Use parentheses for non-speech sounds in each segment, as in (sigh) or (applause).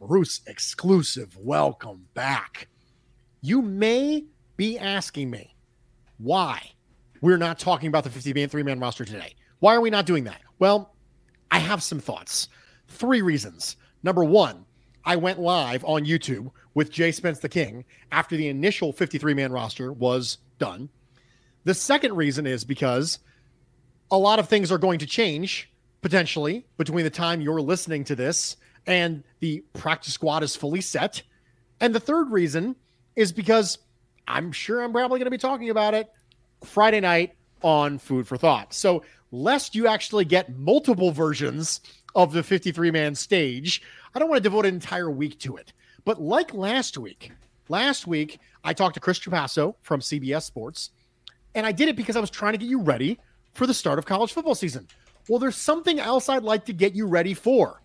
Bruce Exclusive. Welcome back. You may be asking me why we're not talking about the 50 man, three man roster today. Why are we not doing that? Well, I have some thoughts. Three reasons. Number one, I went live on YouTube with Jay Spence the King after the initial 53 man roster was done. The second reason is because a lot of things are going to change potentially between the time you're listening to this and the practice squad is fully set. And the third reason is because I'm sure I'm probably going to be talking about it Friday night on Food for Thought. So, lest you actually get multiple versions of the 53 man stage, I don't want to devote an entire week to it. But like last week, last week I talked to Chris Trapasso from CBS Sports, and I did it because I was trying to get you ready for the start of college football season. Well, there's something else I'd like to get you ready for,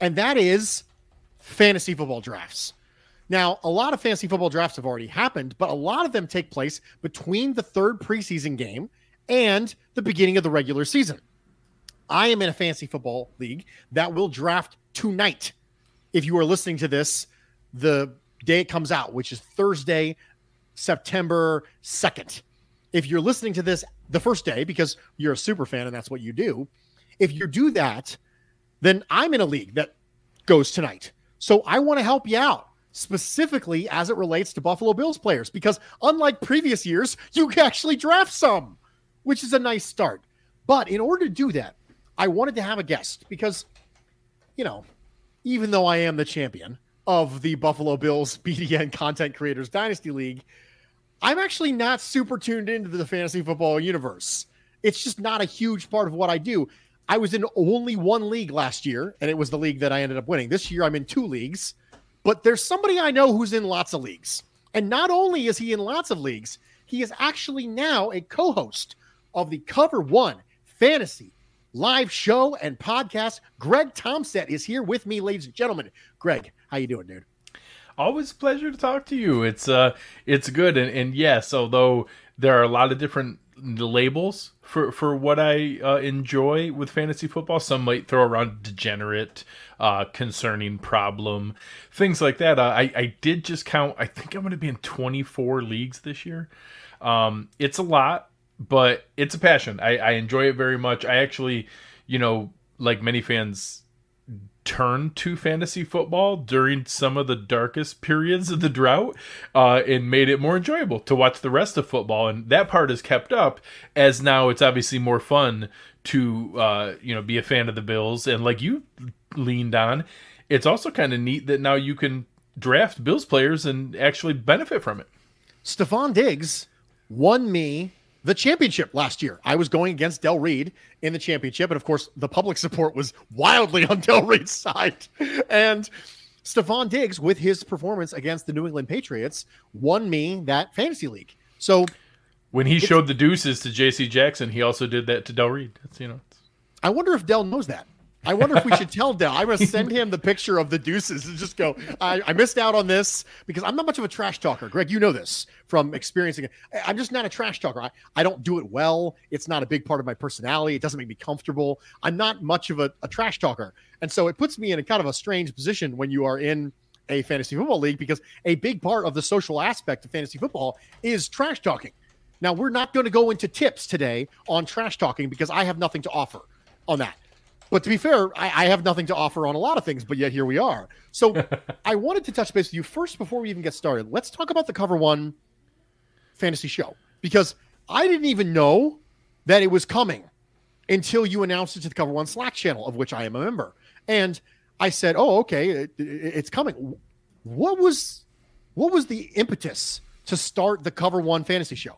and that is fantasy football drafts. Now, a lot of fantasy football drafts have already happened, but a lot of them take place between the third preseason game and the beginning of the regular season. I am in a fantasy football league that will draft tonight. If you are listening to this, the day it comes out, which is Thursday, September 2nd. If you're listening to this the first day because you're a super fan and that's what you do, if you do that, then I'm in a league that goes tonight. So I want to help you out specifically as it relates to Buffalo Bills players because unlike previous years, (laughs) you can actually draft some, which is a nice start. But in order to do that, I wanted to have a guest because, you know, even though I am the champion of the Buffalo Bills (laughs) BDN Content Creators Dynasty League, I'm actually not super tuned into the fantasy football universe. It's just not a huge part of what I do. I was in only one league last year, and it was the league that I ended up winning. This year, I'm in two leagues, but there's somebody I know who's in lots of leagues. And not only is he in lots of leagues, he is actually now a co host of the Cover One Fantasy live show and podcast. Greg Tompsett is here with me, ladies and gentlemen. Greg, how you doing, dude? Always a pleasure to talk to you. It's uh it's good and, and yes, although there are a lot of different labels for for what I uh, enjoy with fantasy football. Some might throw around degenerate, uh, concerning problem, things like that. Uh, I I did just count. I think I'm going to be in 24 leagues this year. Um, it's a lot, but it's a passion. I, I enjoy it very much. I actually, you know, like many fans, turned to fantasy football during some of the darkest periods of the drought uh, and made it more enjoyable to watch the rest of football. And that part is kept up as now it's obviously more fun to, uh, you know, be a fan of the Bills. And like you leaned on, it's also kind of neat that now you can draft Bills players and actually benefit from it. Stefon Diggs won me the championship last year. I was going against Del Reid in the championship. And of course, the public (laughs) support was wildly on Del Reid's (laughs) side. And Stefon Diggs, with his performance against the New England Patriots, won me that fantasy league. So when he showed the deuces to JC Jackson, he also did that to Del Reid. That's, you know, I wonder if Del knows that. I wonder if we should (laughs) tell Del. I'm to send him the picture of the deuces and just go, I, I, missed out on this because I'm not much of a trash talker. Greg, you know this from experiencing it. I'm just not a trash talker. I, I don't do it well. It's not a big part of my personality. It doesn't make me comfortable. I'm not much of a, a trash talker. And so it puts me in a kind of a strange position when you are in a fantasy football league because a big part of the social aspect of fantasy football is trash talking. Now, we're not going to go into tips today on trash talking because I have nothing to offer on that. But to be fair, I, I, have nothing to offer on a lot of things, but yet here we are. So (laughs) I wanted to touch base with you first before we even get started. Let's talk about the Cover One fantasy show because I didn't even know that it was coming until you announced it to the Cover One Slack channel, of which I am a member. And I said, "Oh, okay, it, it, it's coming." What was what was the impetus to start the Cover One fantasy show?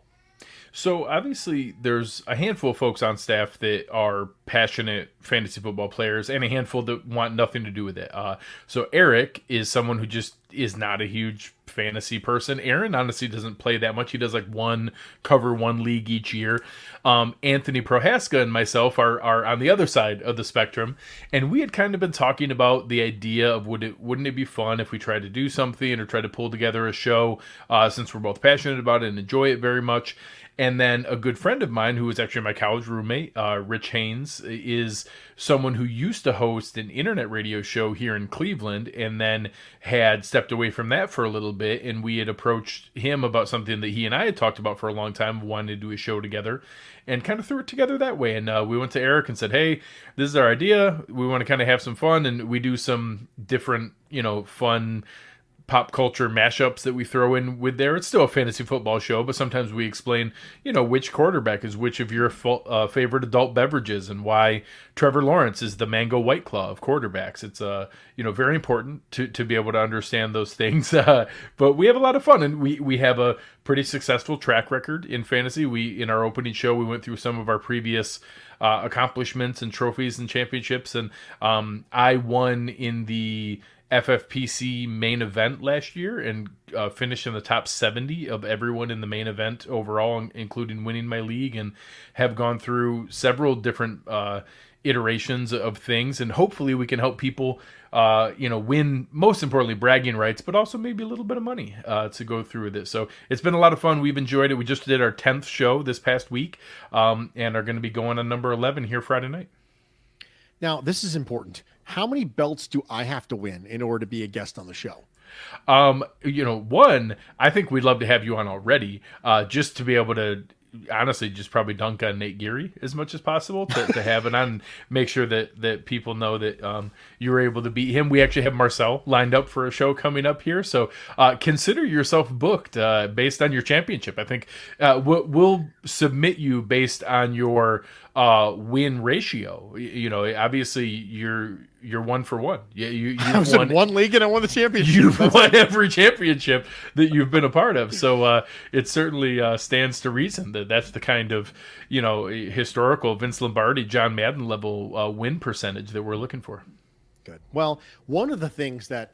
So obviously, there's a handful of folks on staff that are passionate fantasy football players, and a handful that want nothing to do with it. Uh, so Eric is someone who just is not a huge fantasy person. Aaron honestly doesn't play that much. He does like one cover one league each year. Um, Anthony Prohaska and myself are are on the other side of the spectrum, and we had kind of been talking about the idea of would it wouldn't it be fun if we tried to do something or try to pull together a show uh, since we're both passionate about it and enjoy it very much. And then a good friend of mine, who was actually my college roommate, uh, Rich Haynes, is someone who used to host an internet radio show here in Cleveland and then had stepped away from that for a little bit. And we had approached him about something that he and I had talked about for a long time, wanted to do a show together and kind of threw it together that way. And uh, we went to Eric and said, hey, this is our idea. We want to kind of have some fun and we do some different, you know, fun pop culture mashups that we throw in with there. It's still a fantasy football show, but sometimes we explain, you know, which quarterback is which of your uh, favorite adult beverages and why Trevor Lawrence is the mango white claw of quarterbacks. It's uh, you know, very important to, to be able to understand those things. (laughs) Uh, but we have a lot of fun and we we have a pretty successful track record in fantasy. We in our opening show we went through some of our previous uh, accomplishments and trophies and championships and um, I won in the FFPC main event last year and uh, finished in the top 70 of everyone in the main event overall, including winning my league, and have gone through several different uh, iterations of things. And hopefully, we can help people, uh, you know, win most importantly bragging rights, but also maybe a little bit of money uh, to go through with it. So it's been a lot of fun. We've enjoyed it. We just did our 10th show this past week um, and are going to be going on number 11 here Friday night. Now, this is important how many belts do I have to win in order to be a guest on the show? Um, you know, one, I think we'd love to have you on already, uh, just to be able to honestly just probably dunk on Nate Geary as much as possible to, to have it on. (laughs) Make sure that that people know that um, you were able to beat him. We actually have Marcel lined up for a show coming up here, so uh, consider yourself booked uh, based on your championship. I think uh, we'll, we'll submit you based on your uh, win ratio. You know, obviously you're you're one for one. Yeah, you you (laughs) I was won, in one league and I won the championship. You've won every championship that you've been a part of. So uh, it certainly uh, stands to reason that that's the kind of you know historical Vince Lombardi, John Madden level uh, win percentage that we're looking for. Good. Well, one of the things that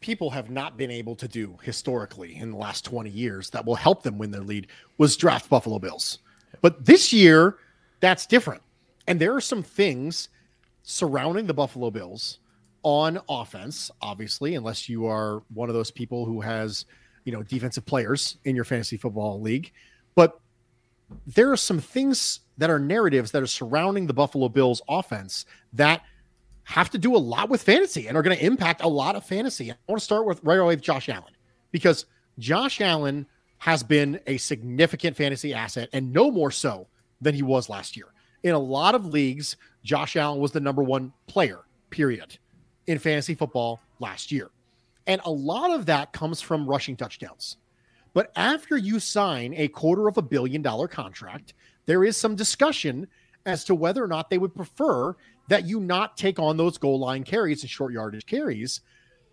people have not been able to do historically in the last 20 years that will help them win their lead was draft Buffalo Bills. But this year, that's different. And there are some things surrounding the Buffalo Bills on offense, obviously, unless you are one of those people who has, you know, defensive players in your fantasy football league. But there are some things that are narratives that are surrounding the Buffalo Bills offense that have to do a lot with fantasy and are going to impact a lot of fantasy. I want to start with right away with Josh Allen because Josh Allen has been a significant fantasy asset and no more so than he was last year. In a lot of leagues, Josh Allen was the number one player, period, in fantasy football last year. And a lot of that comes from rushing touchdowns. But after you sign a quarter of a billion dollar contract, there is some discussion as to whether or not they would prefer that you not take on those goal line carries and short yardage carries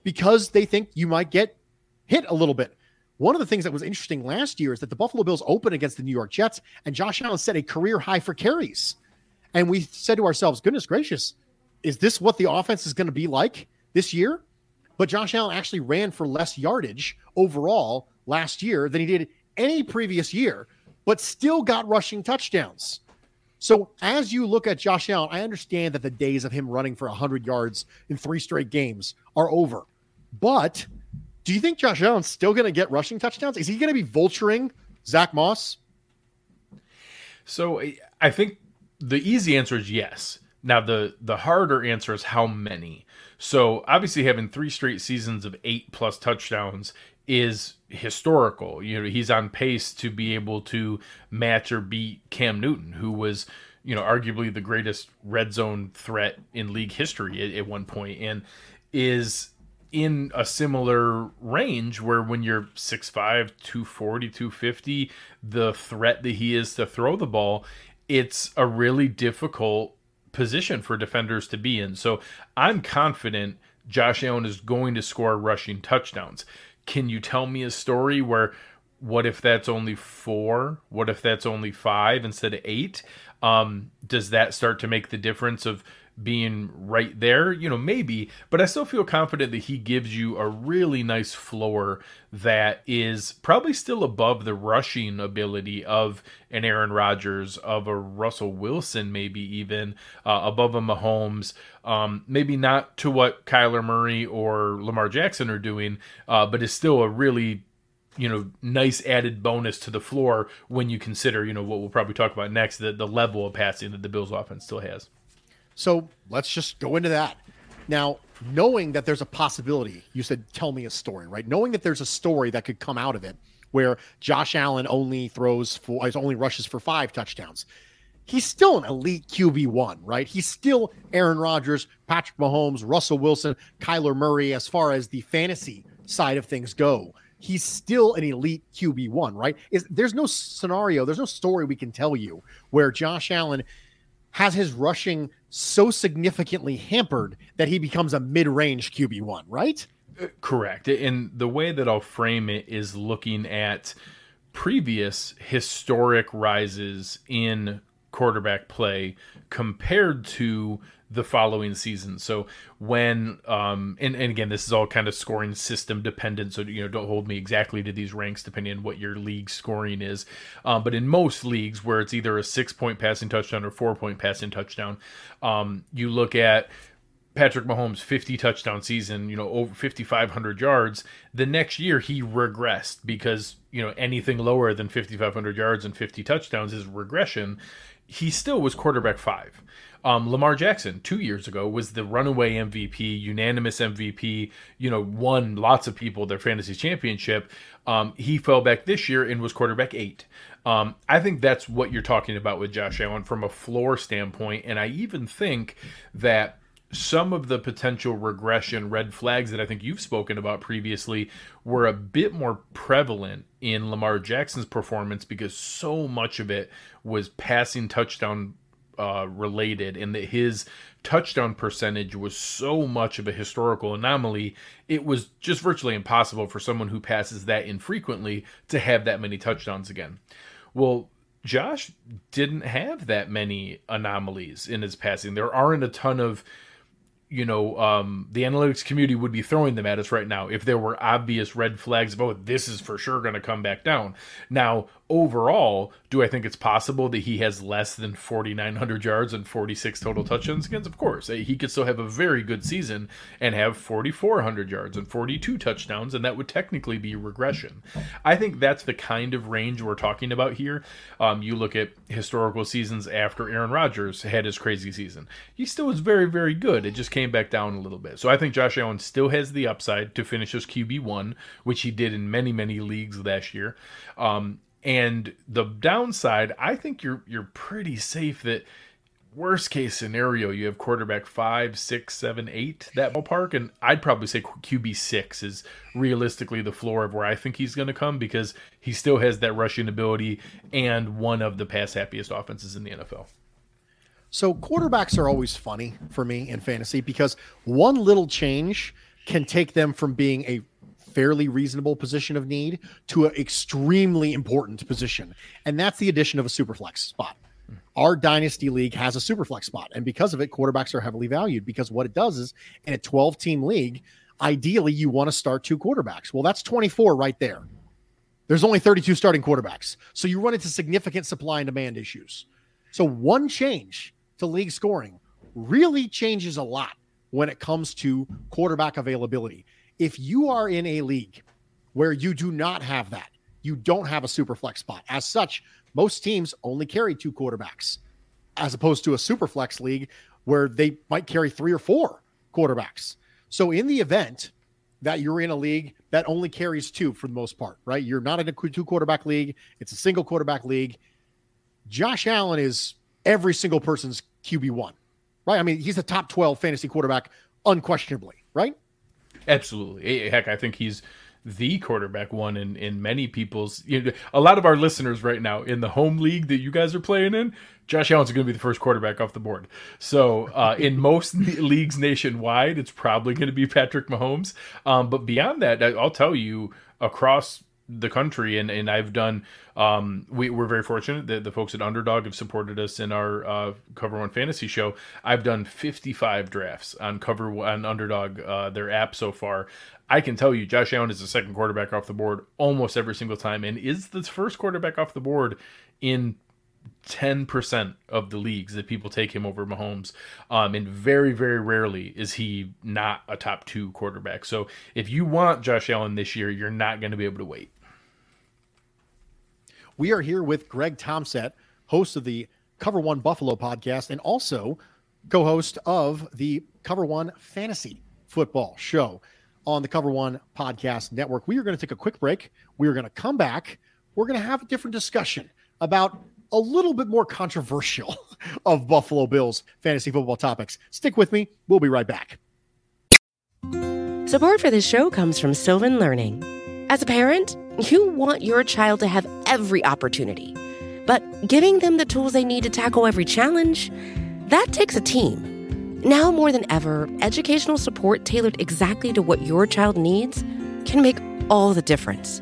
because they think you might get hit a little bit. One of the things that was interesting last year is that the Buffalo Bills opened against the New York Jets, and Josh Allen set a career high for carries. And we said to ourselves, goodness gracious, is this what the offense is going to be like this year? But Josh Allen actually ran for less yardage overall last year than he did any previous year, but still got rushing touchdowns. So as you look at Josh Allen, I understand that the days of him running for 100 yards in three straight games are over. But do you think Josh Allen's still going to get rushing touchdowns? Is he going to be vulturing Zach Moss? So I think the easy answer is yes. Now the the harder answer is how many. So obviously having three straight seasons of eight plus touchdowns is historical. You know, he's on pace to be able to match or beat Cam Newton, who was, you know, arguably the greatest red zone threat in league history at, at one point, and is in a similar range where when you're 6'5, 240, 250, the threat that he is to throw the ball, it's a really difficult position for defenders to be in. So I'm confident Josh Allen is going to score rushing touchdowns. Can you tell me a story where what if that's only four? What if that's only five instead of eight? Um, does that start to make the difference of being right there, you know, maybe, but I still feel confident that he gives you a really nice floor that is probably still above the rushing ability of an Aaron Rodgers, of a Russell Wilson, maybe even uh, above a Mahomes. Um, maybe not to what Kyler Murray or Lamar Jackson are doing, uh, but is still a really you know nice added bonus to the floor when you consider you know what we'll probably talk about next the, the level of passing that the bills offense still has so let's just go into that. Now, knowing that there's a possibility, you said, tell me a story, right? Knowing that there's a story that could come out of it where Josh Allen only throws for, uh, only rushes for five touchdowns. He's still an elite QB1, right? He's still Aaron Rodgers, Patrick Mahomes, Russell Wilson, Kyler Murray, as far as the fantasy side of things go. He's still an elite QB1, right? Is there's no scenario, there's no story we can tell you where Josh Allen has his rushing so significantly hampered that he becomes a mid-range QB1, right? Correct. And the way that I'll frame it is looking at previous historic rises in quarterback play compared to the following season. So when um and, and again this is all kind of scoring system dependent so you know don't hold me exactly to these ranks depending on what your league scoring is. Um, but in most leagues where it's either a 6 point passing touchdown or 4 point passing touchdown, um you look at Patrick Mahomes 50 touchdown season, you know, over 5500 yards, the next year he regressed because, you know, anything lower than 5500 yards and 50 touchdowns is regression. He still was quarterback 5 um, Lamar Jackson two years ago was the runaway MVP, unanimous MVP. You know, won lots of people their fantasy championship. Um, he fell back this year and was quarterback eight. Um, I think that's what you're talking about with Josh Allen from a floor standpoint, and I even think that some of the potential regression red flags that I think you've spoken about previously were a bit more prevalent in Lamar Jackson's performance because so much of it was passing touchdown uh, related and that his touchdown percentage was so much of a historical anomaly, it was just virtually impossible for someone who passes that infrequently to have that many touchdowns again. Well, Josh didn't have that many anomalies in his passing. There aren't a ton of you know, um, the analytics community would be throwing them at us right now if there were obvious red flags about oh, this is for sure going to come back down. Now, overall, do I think it's possible that he has less than 4,900 yards and 46 total touchdowns against? Of course. He could still have a very good season and have 4,400 yards and 42 touchdowns, and that would technically be regression. I think that's the kind of range we're talking about here. Um, you look at historical seasons after Aaron Rodgers had his crazy season. He still was very, very good. It just came back down a little bit. So I think Josh Allen still has the upside to finish as QB1, which he did in many, many leagues last year. Um, and the downside, I think you're you're pretty safe that worst case scenario, you have quarterback five, six, seven, eight, that ballpark. And I'd probably say QB six is realistically the floor of where I think he's going to come because he still has that rushing ability and one of the pass happiest offenses in the NFL. So quarterbacks are always funny for me in fantasy because one little change can take them from being a fairly reasonable position of need to an extremely important position. And that's the addition of a superflex spot. Our dynasty league has a superflex spot. And because of it, quarterbacks are heavily valued because what it does is in a 12 team league, ideally you want to start two quarterbacks. Well, that's 24 right there. There's only 32 starting quarterbacks. So you run into significant supply and demand issues. So one change to league scoring really changes a lot when it comes to quarterback availability. If you are in a league where you do not have that, you don't have a super flex spot. As such, most teams only carry two quarterbacks, as opposed to a super flex league where they might carry three or four quarterbacks. So, in the event that you're in a league that only carries two for the most part, right? You're not in a two quarterback league, it's a single quarterback league. Josh Allen is every single person's QB1, right? I mean, he's the top 12 fantasy quarterback unquestionably, right? Absolutely. Heck, I think he's the quarterback one in in many people's you know, a lot of our listeners right now in the home league that you guys are playing in josh allen's going to be the first quarterback off the board so uh, in most (laughs) leagues nationwide it's probably going to be patrick mahomes um, but beyond that i'll tell you across the country and and I've done um we, we're very fortunate that the folks at Underdog have supported us in our uh, cover one fantasy show. I've done 55 drafts on cover on Underdog uh, their app so far. I can tell you Josh Allen is the second quarterback off the board almost every single time and is the first quarterback off the board in 10% of the leagues that people take him over Mahomes. Um, and very, very rarely is he not a top two quarterback. So if you want Josh Allen this year, you're not going to be able to wait. We are here with Greg Tompsett, host of the Cover One Buffalo podcast and also co host of the Cover One Fantasy Football Show on the Cover One Podcast Network. We are going to take a quick break. We are going to come back. We're going to have a different discussion about a little bit more controversial (laughs) of Buffalo Bills fantasy football topics. Stick with me. We'll be right back. Support for this show comes from Sylvan Learning. As a parent, you want your child to have every opportunity, but giving them the tools they need to tackle every challenge, that takes a team. Now more than ever, educational support tailored exactly to what your child needs can make all the difference.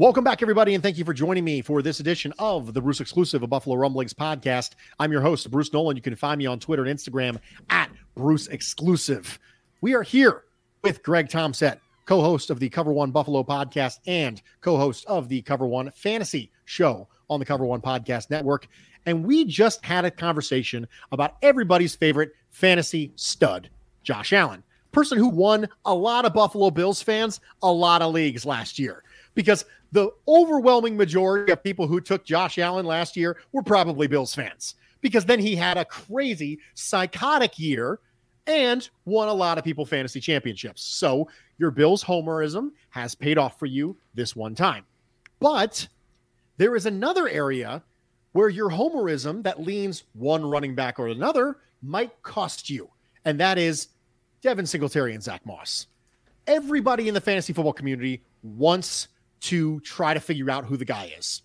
Welcome back, everybody, and thank you for joining me for this edition of the Bruce Exclusive, a Buffalo Rumblings podcast. I'm your host, Bruce Nolan. You can find me on Twitter and Instagram at Bruce Exclusive. We are here with Greg Tompsett, co host of the Cover One Buffalo podcast and co host of the Cover One Fantasy Show on the Cover One Podcast Network. And we just had a conversation about everybody's favorite fantasy stud, Josh Allen, person who won a lot of Buffalo Bills fans a lot of leagues last year because the overwhelming majority of people who took Josh Allen last year were probably Bills fans because then he had a crazy psychotic year and won a lot of people fantasy championships. So your Bills homerism has paid off for you this one time. But there is another area where your homerism that leans one running back or another might cost you, and that is Devin Singletary and Zach Moss. Everybody in the fantasy football community wants to try to figure out who the guy is.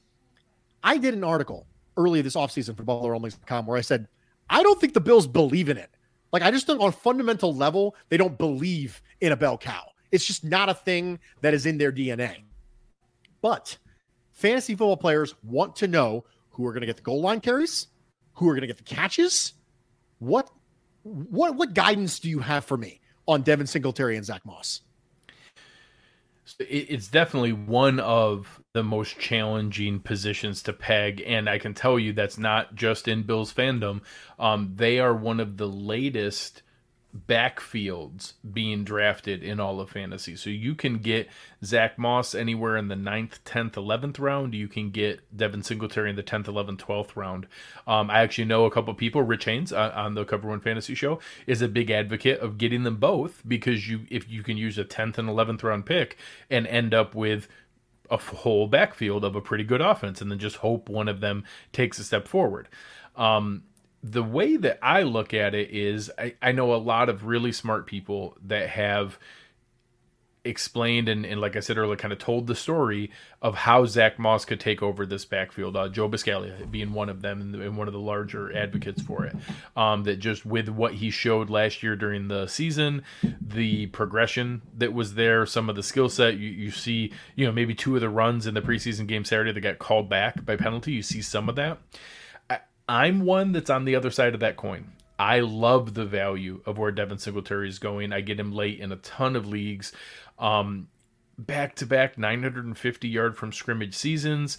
I did an article earlier this offseason for BuffaloRumblings.com where I said, I don't think the Bills believe in it. Like, I just think on a fundamental level, they don't believe in a bell cow. It's just not a thing that is in their DNA. But fantasy football players want to know who are going to get the goal line carries, who are going to get the catches. What, what, what guidance do you have for me on Devin Singletary and Zach Moss? It's definitely one of the most challenging positions to peg and i can tell you that's not just in bills fandom. Um, they are one of the latest backfields being drafted in all of fantasy. So you can get Zach Moss anywhere in the 9th, 10th, 11th round. You can get Devin Singletary in the 10th, 11th, 12th round. Um, I actually know a couple people, Rich Haynes uh, on the Cover One Fantasy Show, is a big advocate of getting them both because you if you can use a 10th and 11th round pick and end up with a whole backfield of a pretty good offense and then just hope one of them takes a step forward. Um, the way that I look at it is I, I know a lot of really smart people that have explained and, and like I said earlier, kind of told the story of how Zach Moss could take over this backfield. Uh, Joe Buscaglia being one of them and, and, one of the larger advocates for it. Um, that just with what he showed last year during the season, the progression that was there, some of the skill set you, you see, you know, maybe two of the runs in the preseason game Saturday that got called back by penalty. You see some of that. I'm one that's on the other side of that coin. I love the value of where Devin Singletary is going. I get him late in a ton of leagues. Um, back to back 950 yard from scrimmage seasons,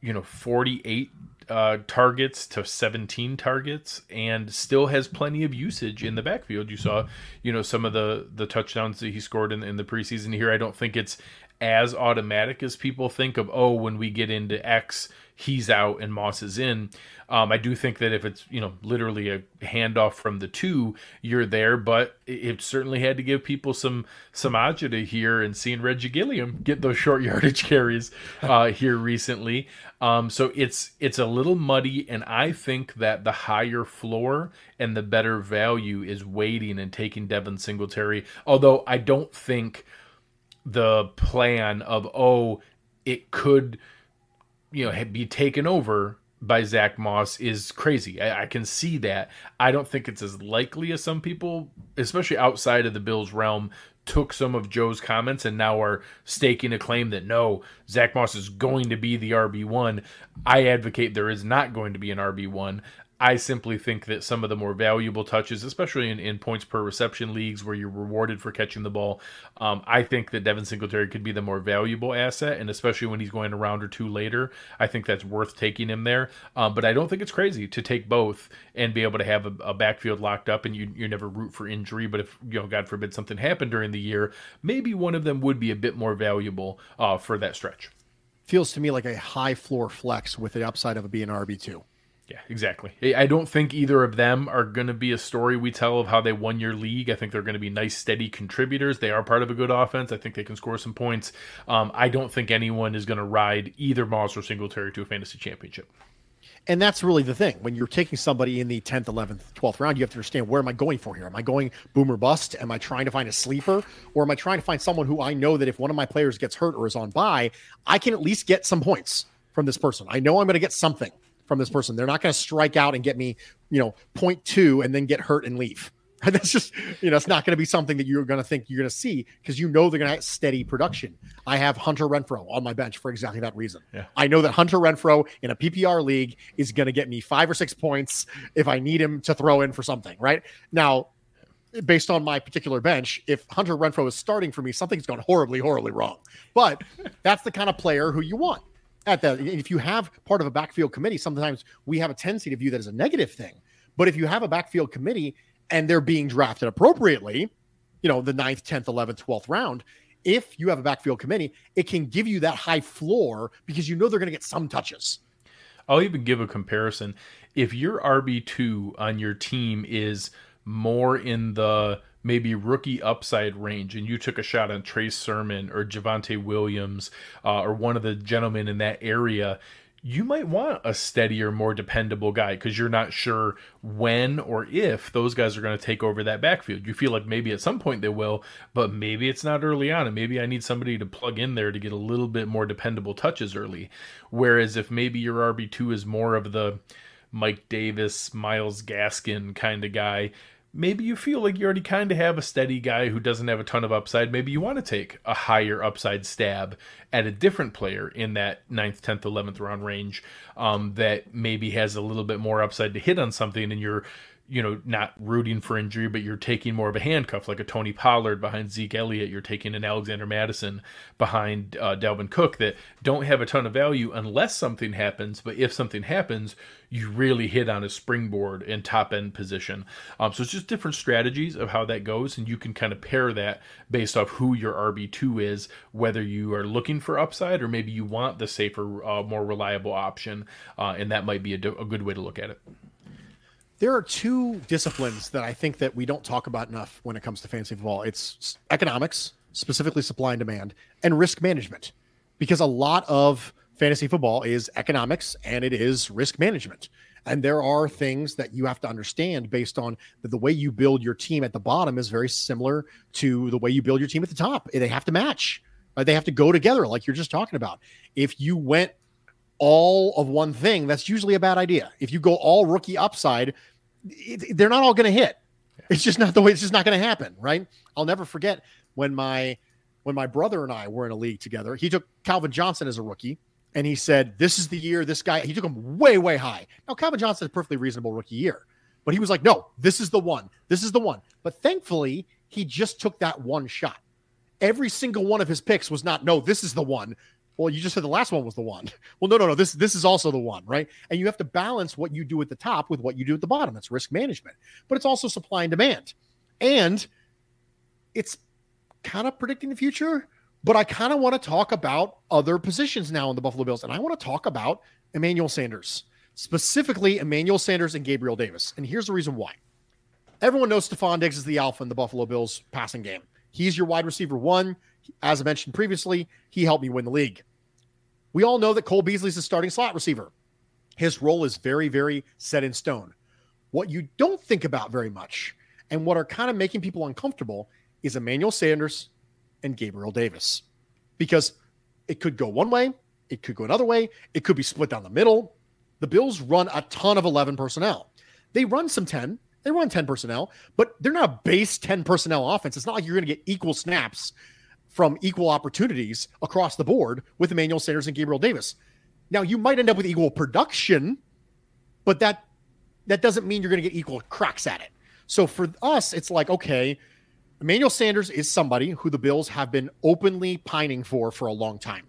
you know, 48 uh, targets to 17 targets, and still has plenty of usage in the backfield. You saw, you know, some of the the touchdowns that he scored in, in the preseason here. I don't think it's as automatic as people think of. Oh, when we get into X, he's out and Moss is in. Um, I do think that if it's you know literally a handoff from the two, you're there. But it, certainly had to give people some some agita here, and seeing Reggie Gilliam get those short (laughs) yardage carries uh, here recently. Um, so it's it's a little muddy, and I think that the higher floor and the better value is waiting and taking Devin Singletary. Although I don't think the plan of oh it could you know be taken over by Zach Moss is crazy. I, I, can see that. I don't think it's as likely as some people, especially outside of the Bills realm, took some of Joe's comments and now are staking a claim that no, Zach Moss is going to be the RB1. I advocate there is not going to be an RB1. I simply think that some of the more valuable touches, especially in, in points per reception leagues where you're rewarded for catching the ball, um, I think that Devin Singletary could be the more valuable asset. And especially when he's going a round or two later, I think that's worth taking him there. Um, but I don't think it's crazy to take both and be able to have a, a backfield locked up and you, you never root for injury. But if, you know, God forbid something happened during the year, maybe one of them would be a bit more valuable uh, for that stretch. Feels to me like a high floor flex with the upside of a being RB2. Yeah, exactly. I don't think either of them are going to be a story we tell of how they won your league. I think they're going to be nice, steady contributors. They are part of a good offense. I think they can score some points. Um, I don't think anyone is going to ride either Moss or Singletary to a fantasy championship. And that's really the thing. When you're taking somebody in the 10th, 11th, 12th round, you have to understand where am I going for here? Am I going boomer bust? Am I trying to find a sleeper? Or am I trying to find someone who I know that if one of my players gets hurt or is on bye, I can at least get some points from this person? I know I'm going to get something from this person. They're not going to strike out and get me, you know, point two and then get hurt and leave. (laughs) That's just, you know, it's not going to be something that you're going to think you're going to see because you know they're going to have steady production. I have Hunter Renfrow on my bench for exactly that reason. Yeah. I know that Hunter Renfrow in a PPR league is going to get me five or six points if I need him to throw in for something, right? Now, based on my particular bench, if Hunter Renfrow is starting for me, something's gone horribly, horribly wrong. But that's the kind of player who you want at that. If you have part of a backfield committee, sometimes we have a tendency to view that as a negative thing. But if you have a backfield committee and they're being drafted appropriately, you know, the ninth, 10th, 11th, 12th round, if you have a backfield committee, it can give you that high floor because you know they're going to get some touches. I'll even give a comparison. If your RB2 on your team is more in the maybe rookie upside range and you took a shot on Trey Sermon or Javonte Williams uh, or one of the gentlemen in that area, you might want a steadier, more dependable guy because you're not sure when or if those guys are going to take over that backfield. You feel like maybe at some point they will, but maybe it's not early on, and maybe I need somebody to plug in there to get a little bit more dependable touches early. Whereas if maybe your RB2 is more of the Mike Davis, Myles Gaskin kind of guy, maybe you feel like you already kind of have a steady guy who doesn't have a ton of upside. Maybe you want to take a higher upside stab at a different player in that 9th, 10th, 11th round range um, that maybe has a little bit more upside to hit on something and you're you know, not rooting for injury, but you're taking more of a handcuff, like a Tony Pollard behind Zeke Elliott. You're taking an Alexander Mattison behind uh, Dalvin Cook that don't have a ton of value unless something happens. But if something happens, you really hit on a springboard and top end position. Um, so it's just different strategies of how that goes, and you can kind of pair that based off who your RB two is, whether you are looking for upside or maybe you want the safer, uh, more reliable option, uh, and that might be a, a good way to look at it there are two disciplines that I think that we don't talk about enough when it comes to fantasy football. It's economics, specifically supply and demand, and risk management. Because a lot of fantasy football is economics and it is risk management. And there are things that you have to understand based on the, the way you build your team at the bottom is very similar to the way you build your team at the top. They have to match. Right? They have to go together, like you're just talking about. If you went all of one thing, that's usually a bad idea. If you go all rookie upside, it, they're not all going to hit. It's just not the way. It's just not going to happen, right? I'll never forget when my when my brother and I were in a league together. He took Calvin Johnson as a rookie, and he said, "This is the year. This guy." He took him way, way high. Now Calvin Johnson is a perfectly reasonable rookie year, but he was like, "No, this is the one. This is the one." But thankfully, he just took that one shot. Every single one of his picks was not, "No, this is the one." Well, you just said the last one was the one. (laughs) Well, no, no, no. This this is also the one, right? And you have to balance what you do at the top with what you do at the bottom. That's risk management, but it's also supply and demand, and it's kind of predicting the future. But I kind of want to talk about other positions now in the Buffalo Bills, and I want to talk about Emmanuel Sanders, specifically Emmanuel Sanders and Gabriel Davis. And here's the reason why. Everyone knows Stefon Diggs is the alpha in the Buffalo Bills passing game. He's your wide receiver one. As I mentioned previously, he helped me win the league. We all know that Cole Beasley's a starting slot receiver. His role is very, very set in stone. What you don't think about very much, and what are kind of making people uncomfortable, is Emmanuel Sanders and Gabriel Davis. Because it could go one way, it could go another way, it could be split down the middle. The Bills run a ton of 11 personnel. They run some 10, they run 10 personnel, but they're not a base 10 personnel offense. It's not like you're going to get equal snaps from equal opportunities across the board with Emmanuel Sanders and Gabriel Davis. Now you might end up with equal production, but that that doesn't mean you're going to get equal cracks at it. So for us, it's like okay, Emmanuel Sanders is somebody who the Bills have been openly pining for for a long time.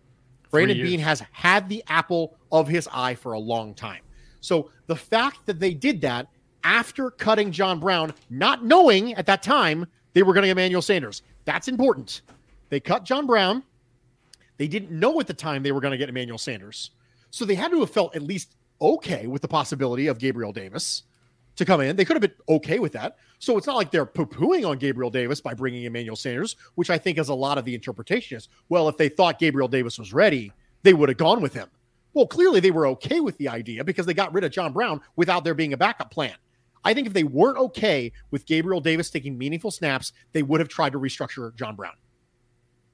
Brandon Beane has had the apple of his eye for a long time. So the fact that they did that after cutting John Brown, not knowing at that time they were going to get Emmanuel Sanders, that's important. They cut John Brown. They didn't know at the time they were going to get Emmanuel Sanders. So they had to have felt at least okay with the possibility of Gabriel Davis to come in. They could have been okay with that. So it's not like they're poo pooing on Gabriel Davis by bringing Emmanuel Sanders, which I think is a lot of the interpretation is well, if they thought Gabriel Davis was ready, they would have gone with him. Well, clearly they were okay with the idea because they got rid of John Brown without there being a backup plan. I think if they weren't okay with Gabriel Davis taking meaningful snaps, they would have tried to restructure John Brown.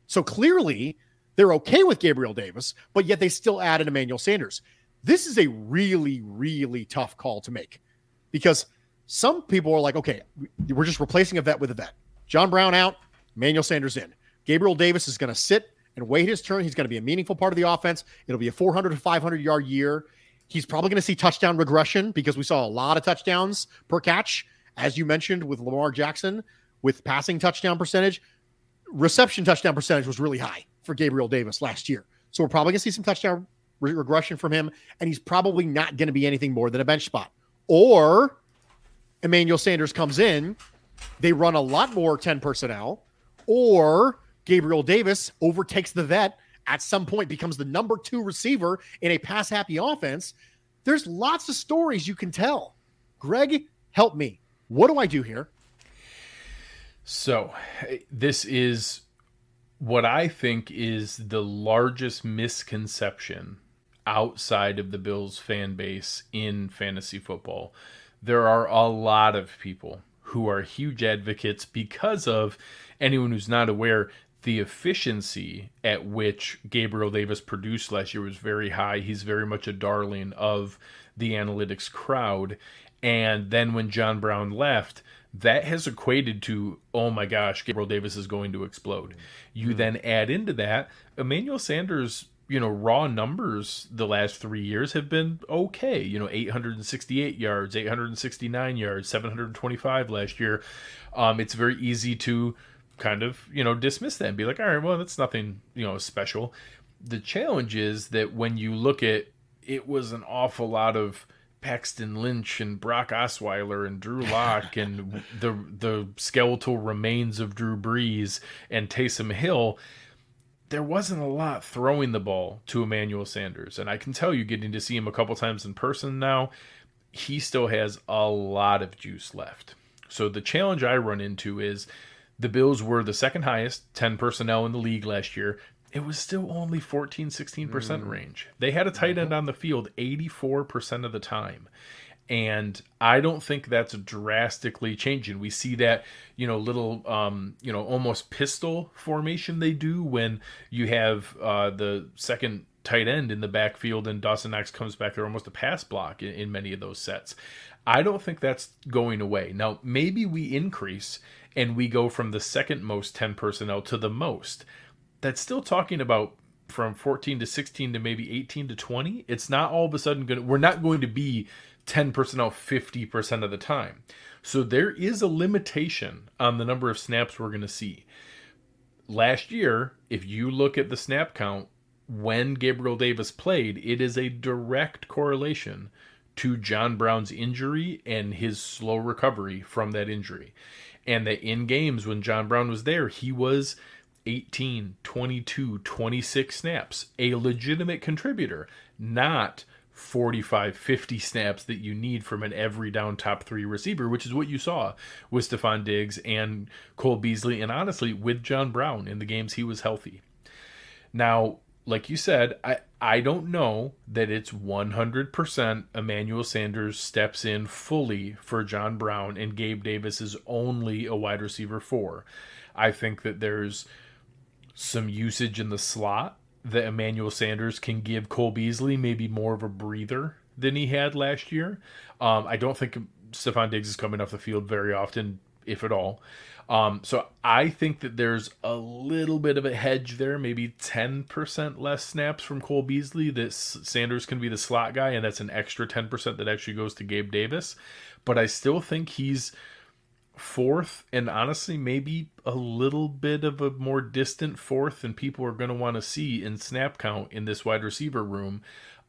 So clearly, they're okay with Gabriel Davis, but yet they still added Emmanuel Sanders. This is a really, really tough call to make because some people are like, okay, we're just replacing a vet with a vet. John Brown out, Emmanuel Sanders in. Gabriel Davis is going to sit and wait his turn. He's going to be a meaningful part of the offense. It'll be a 400 to 500 yard year. He's probably going to see touchdown regression because we saw a lot of touchdowns per catch, as you mentioned with Lamar Jackson, with passing touchdown percentage reception touchdown percentage was really high for Gabriel Davis last year. So we're probably going to see some touchdown re- regression from him, and he's probably not going to be anything more than a bench spot. Or Emmanuel Sanders comes in, they run a lot more 10 personnel, or Gabriel Davis overtakes the vet at some point, becomes the number two receiver in a pass happy offense. There's lots of stories you can tell. Greg, help me. What do I do here? So, eh, this is what I think is the largest misconception outside of the Bills fan base in fantasy football. There are a lot of people who are huge advocates because of anyone who's not aware the efficiency at which Gabriel Davis produced last year was very high. He's very much a darling of the analytics crowd. And then when John Brown left, that has equated to oh my gosh gabriel davis is going to explode you mm then add into that emmanuel sanders you know, raw numbers the last three years have been okay. You know, 868 yards, 869 yards, 725 last year. Um, it's very easy to kind of, you know, dismiss that and be like, all right, well, that's nothing, you know, special. The challenge is that when you look at it was an awful lot of Paxton Lynch and Brock Osweiler and Drew Lock and (laughs) the the skeletal remains of Drew Brees and Taysom Hill there wasn't a lot throwing the ball to Emmanuel Sanders. And I can tell you, getting to see him a couple times in person now, he still has a lot of juice left. So the challenge I run into is the Bills were the second highest 10 personnel in the league last year. It was still only 14, 16% mm. range. They had a tight end on the field 84% of the time and I don't think that's drastically changing. We see that, you know, little, um, you know, almost pistol formation they do when you have uh, the second tight end in the backfield and Dawson Knox comes back there almost a pass block in, in many of those sets. I don't think that's going away. Now, maybe we increase and we go from the second most 10 personnel to the most. That's still talking about from 14 to 16 to maybe 18 to 20. It's not all of a sudden going to, we're not going to be 10 personnel 50% of the time. So there is a limitation on the number of snaps we're going to see. Last year, if you look at the snap count when Gabriel Davis played, it is a direct correlation to John Brown's injury and his slow recovery from that injury. And that in games when John Brown was there, he was 18, 22, 26 snaps, a legitimate contributor, not 45, 50 snaps that you need from an every down top three receiver, which is what you saw with Stefon Diggs and Cole Beasley, and honestly with John Brown in the games he was healthy. Now, like you said, I, I don't know that it's 100% Emmanuel Sanders steps in fully for John Brown and Gabe Davis is only a wide receiver four. I think that there's some usage in the slot that Emmanuel Sanders can give Cole Beasley maybe more of a breather than he had last year. Um, I don't think Stefon Diggs is coming off the field very often, if at all. Um, so I think that there's a little bit of a hedge there, maybe 10% less snaps from Cole Beasley. That Sanders can be the slot guy, and that's an extra 10% that actually goes to Gabe Davis. But I still think he's fourth and honestly maybe a little bit of a more distant fourth than people are going to want to see in snap count in this wide receiver room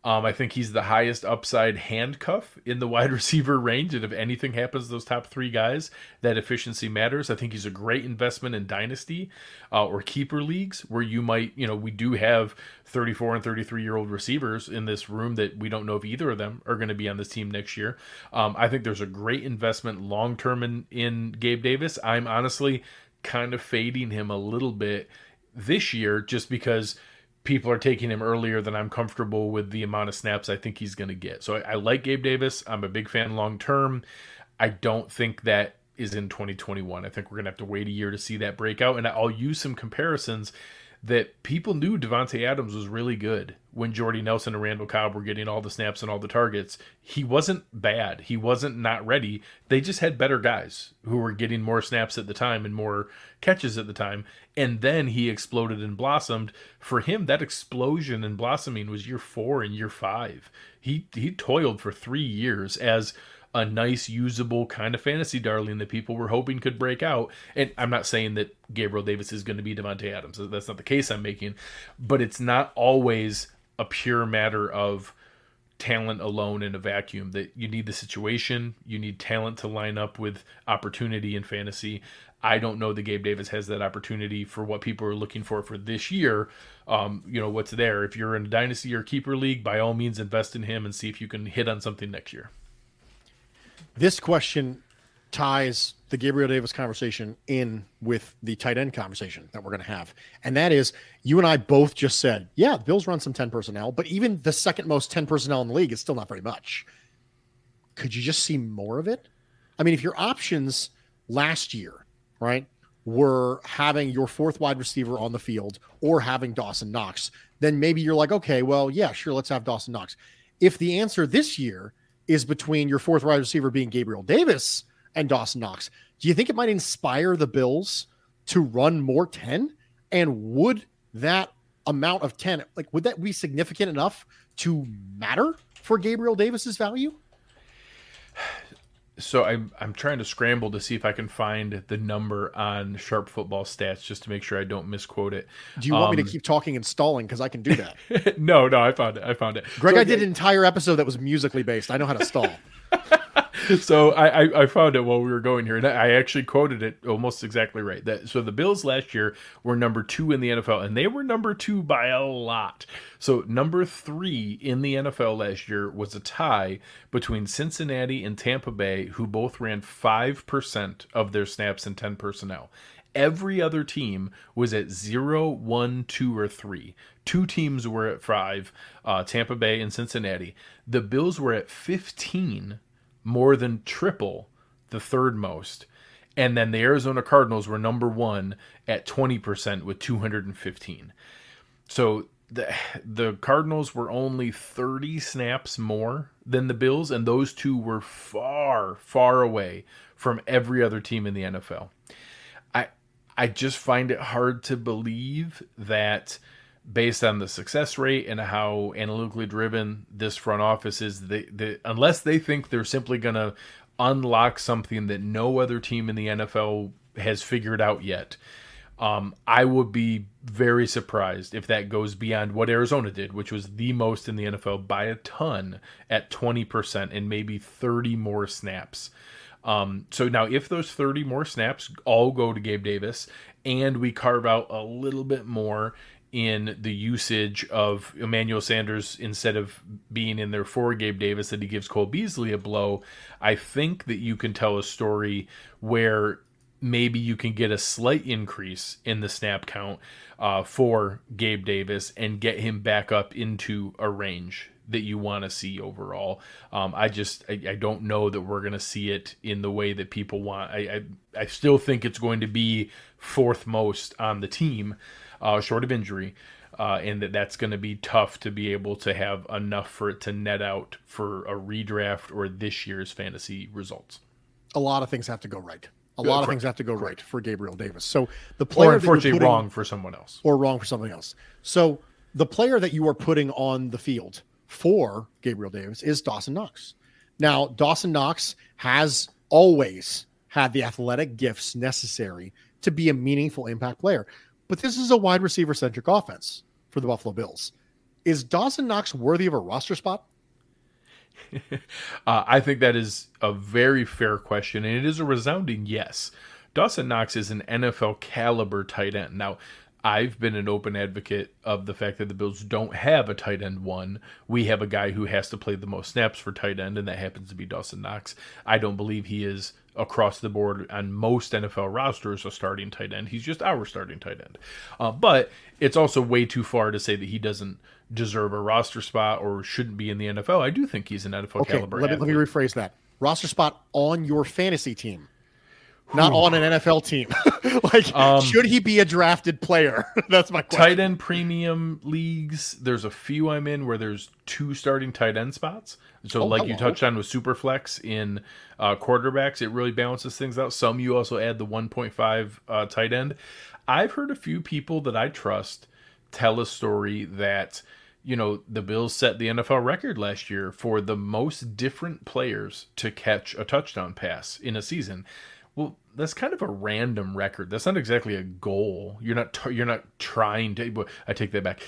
um, I think he's the highest upside handcuff in the (laughs) wide receiver range. And if anything happens to those top three guys, that efficiency matters. I think he's a great investment in dynasty uh, or keeper leagues where you might, you know, we do have 34 and 33 year old receivers in this room that we don't know if either of them are going to be on this team next year. Um, I think there's a great investment long term in, in Gabe Davis. I'm honestly kind of fading him a little bit this year just because people are taking him earlier than I'm comfortable with the amount of snaps I think he's going to get. So I, I, like Gabe Davis. I'm a big fan long term. I don't think that is in 2021. I think we're going to have to wait a year to see that breakout. And I'll use some comparisons that people knew Davante Adams was really good when Jordy Nelson and Randall Cobb were getting all the snaps and all the targets. He wasn't bad. He wasn't not ready. They just had better guys who were getting more snaps at the time and more catches at the time. And then he exploded and blossomed. For him, that explosion and blossoming was year four and year five. He he toiled for three years as a nice, usable kind of fantasy darling that people were hoping could break out. And I'm not saying that Gabriel Davis is going to be Davante Adams. That's not the case I'm making. But it's not always a pure matter of talent alone in a vacuum that you need the situation you need talent to line up with opportunity in fantasy i don't know that gabe davis has that opportunity for what people are looking for for this year um, you know what's there if you're in a dynasty or keeper league by all means invest in him and see if you can hit on something next year this question ties the Gabriel Davis conversation in with the tight end conversation that we're going to have. And that is you and I both just said, yeah, the Bills run some 10 personnel, but even the second most 10 personnel in the league is still not very much. Could you just see more of it? I mean, if your options last year, right, were having your fourth wide receiver on the field or having Dawson Knox, then maybe you're like, okay, well, yeah, sure, let's have Dawson Knox. If the answer this year is between your fourth wide receiver being Gabriel Davis and Dawson Knox. Do you think it might inspire the Bills to run more 10? And would that amount of 10, like would that be significant enough to matter for Gabriel Davis's value? So I'm I'm trying to scramble to see if I can find the number on Sharp Football Stats just to make sure I don't misquote it. Do you want me Um, to keep talking and stalling? Because I can do that. (laughs) no, no, I found it. I found it. Greg, So, I did an entire episode that was musically based. I know how to stall. (laughs) (laughs) so I, I found it while we were going here, and I actually quoted it almost exactly right. That so the Bills last year were number two in the NFL, and they were number two by a lot. So number three in the NFL last year was a tie between Cincinnati and Tampa Bay, who both ran five percent of their snaps in ten personnel. Every other team was at zero, one, two, or three. Two teams were at five, uh, Tampa Bay and Cincinnati. The Bills were at 15, more than triple the third most. And then the Arizona Cardinals were number one at 20% with 215. So the the Cardinals were only 30 snaps more than the Bills, and those two were far, far away from every other team in the NFL. I I just find it hard to believe that based on the success rate and how analytically driven this front office is, they, they unless they think they're simply going to unlock something that no other team in the NFL has figured out yet. Um, I would be very surprised if that goes beyond what Arizona did, which was the most in the NFL by a ton at 20% and maybe 30 more snaps. Um, so now, if those 30 more snaps all go to Gabe Davis and we carve out a little bit more in the usage of Emmanuel Sanders instead of being in there for Gabe Davis, that he gives Cole Beasley a blow, I think that you can tell a story where maybe you can get a slight increase in the snap count uh, for Gabe Davis and get him back up into a range that you want to see overall. Um, I just I, I don't know that we're going to see it in the way that people want. I, I I still think it's going to be fourth most on the team, uh, short of injury. Uh, and that that's going to be tough to be able to have enough for it to net out for a redraft or this year's fantasy results. A lot of things have to go right. A lot of things have to go right for Gabriel Davis. So the player Or unfortunately putting- wrong for someone else. or wrong for something else. So the player that you are putting on the field for Gabriel Davis is Dawson Knox. Now, Dawson Knox has always had the athletic gifts necessary to be a meaningful impact player. But this is a wide receiver centric offense for the Buffalo Bills. Is Dawson Knox worthy of a roster spot? (laughs) Uh, I think that is a very fair question, and it is a resounding yes. Dawson Knox is an NFL caliber tight end. Now, I've been an open advocate of the fact that the Bills don't have a tight end one. We have a guy who has to play the most snaps for tight end, and that happens to be Dawson Knox. I don't believe he is across the board on most NFL rosters a starting tight end. He's just our starting tight end. Uh, but it's also way too far to say that he doesn't deserve a roster spot or shouldn't be in the NFL. I do think he's an NFL Okay, caliber. let me, let me rephrase that. Roster spot on your fantasy team, not on an NFL team. (laughs) like, Um, should he be a drafted player? (laughs) That's my question. tight end premium leagues there's a few i'm in where there's two starting tight end spots so Oh, like you touched on with superflex in uh, quarterbacks it really balances things out some you also add the 1.5 uh, tight end i've heard a few people that i trust tell a story that you know the bills set the nfl record last year for the most different players to catch a touchdown pass in a season well, that's kind of a random record. That's not exactly a goal. You're not t- you're not trying to. I take that back.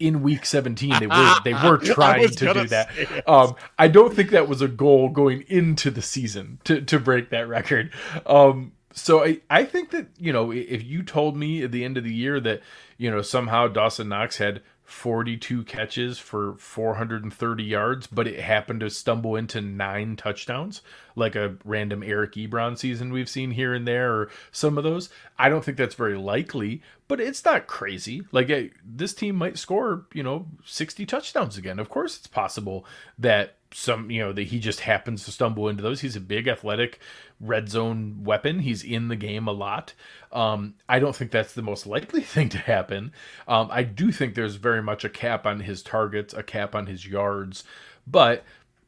In week 17, they were they (laughs) were trying to do that. Um, I don't think that was a goal going into the season to to break that record. Um, so I I think that you know if you told me at the end of the year that you know somehow Dawson Knox had 42 catches for 430 yards, but it happened to stumble into nine touchdowns, like a random Eric Ebron season we've seen here and there, or some of those. I don't think that's very likely, but it's not crazy. Like this team might score, you know, 60 touchdowns again. Of course, it's possible that some, you know, that he just happens to stumble into those. He's a big athletic red zone weapon. He's in the game a lot. Um, I don't think that's the most likely (laughs) thing to happen. Um, I do think there's very much a cap on his targets, a cap on his yards, but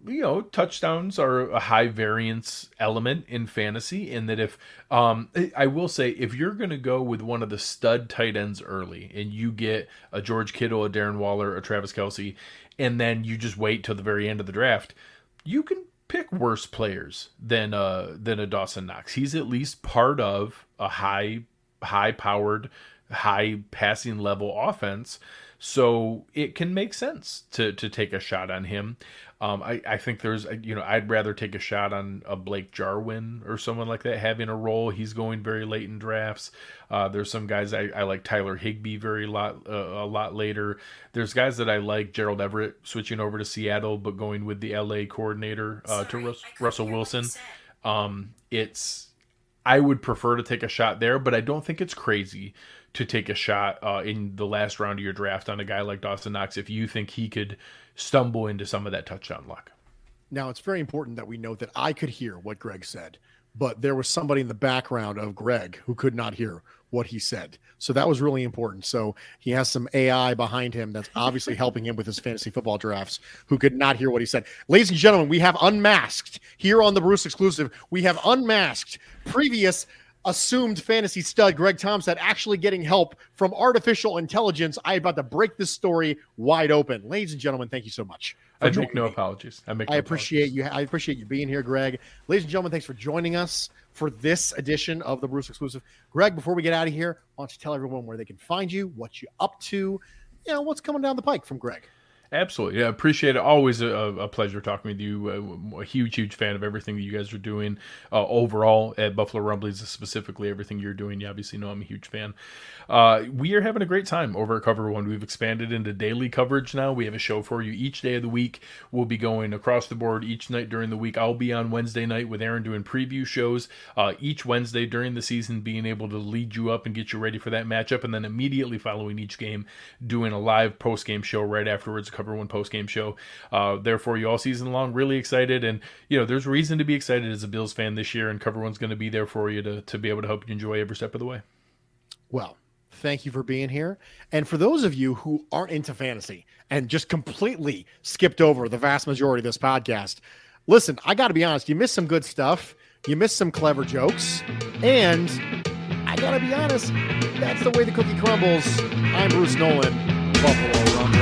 you know, touchdowns are a high variance element in fantasy. In that, if um, I will say, if you're going to go with one of the stud tight ends early, and you get a George Kittle, a Darren Waller, a Travis Kelce, and then you just wait till the very end of the draft, you can pick worse players than uh than a Dawson Knox. He's at least part of a high high powered, high passing level offense. So it can make sense to to take a shot on him. Um, I, I think there's, you know, I'd rather take a shot on a Blake Jarwin or someone like that having a role. He's going very late in drafts. Uh, there's some guys I, I like Tyler Higbee very lot uh, a lot later. There's guys that I like Gerald Everett switching over to Seattle, but going with the LA coordinator uh, to Rus- Russell Wilson. Um, it's I would prefer to take a shot there, but I don't think it's crazy to take a shot uh, in the last round of your draft on a guy like Dawson Knox if you think he could stumble into some of that touchdown luck. Now, it's very important that we note that I could hear what Greg said, but there was somebody in the background of Greg who could not hear what he said. So that was really important. So he has some AI behind him that's obviously helping him with his fantasy football drafts who could not hear what he said. Ladies and gentlemen, we have unmasked here on the Bruce exclusive. We have unmasked previous assumed fantasy stud Greg Tompsett actually getting help from artificial intelligence. I am about to break this story wide open. Ladies and gentlemen, thank you so much. I make no me. apologies. I make. No I appreciate apologies. you. I appreciate you being here, Greg. Ladies and gentlemen, thanks for joining us for this edition of the Bruce exclusive. Greg, before we get out of here, why don't you tell everyone where they can find you, what you're up to, you know, what's coming down the pike from Greg. Absolutely. Yeah, appreciate it. Always a, a, pleasure talking with you. A, a, huge, huge fan of everything that you guys are doing uh, overall at Buffalo Rumblings, specifically everything you're doing. You obviously know I'm a huge fan. Uh, we are having a great time over at Cover One. We've expanded into daily coverage now. We have a show for you each day of the week. We'll be going across the board each night during the week. I'll be on Wednesday night with Aaron doing preview shows uh, each Wednesday during the season, being able to lead you up and get you ready for that matchup. And then immediately following each game, doing a live post game show right afterwards. Cover One post game show. Uh, therefore, you all season long, really excited, and you know there's reason to be excited as a Bills fan this year, and Cover One's going to be there for you to to be able to help you enjoy every step of the way. Well, thank you for being here. And for those of you who aren't into fantasy and just completely skipped over the vast majority of this podcast, listen, I got to be honest, you missed some good stuff. You missed some clever jokes. And I got to be honest, that's the way the cookie crumbles. I'm Bruce Nolan, Buffalo Rumblings.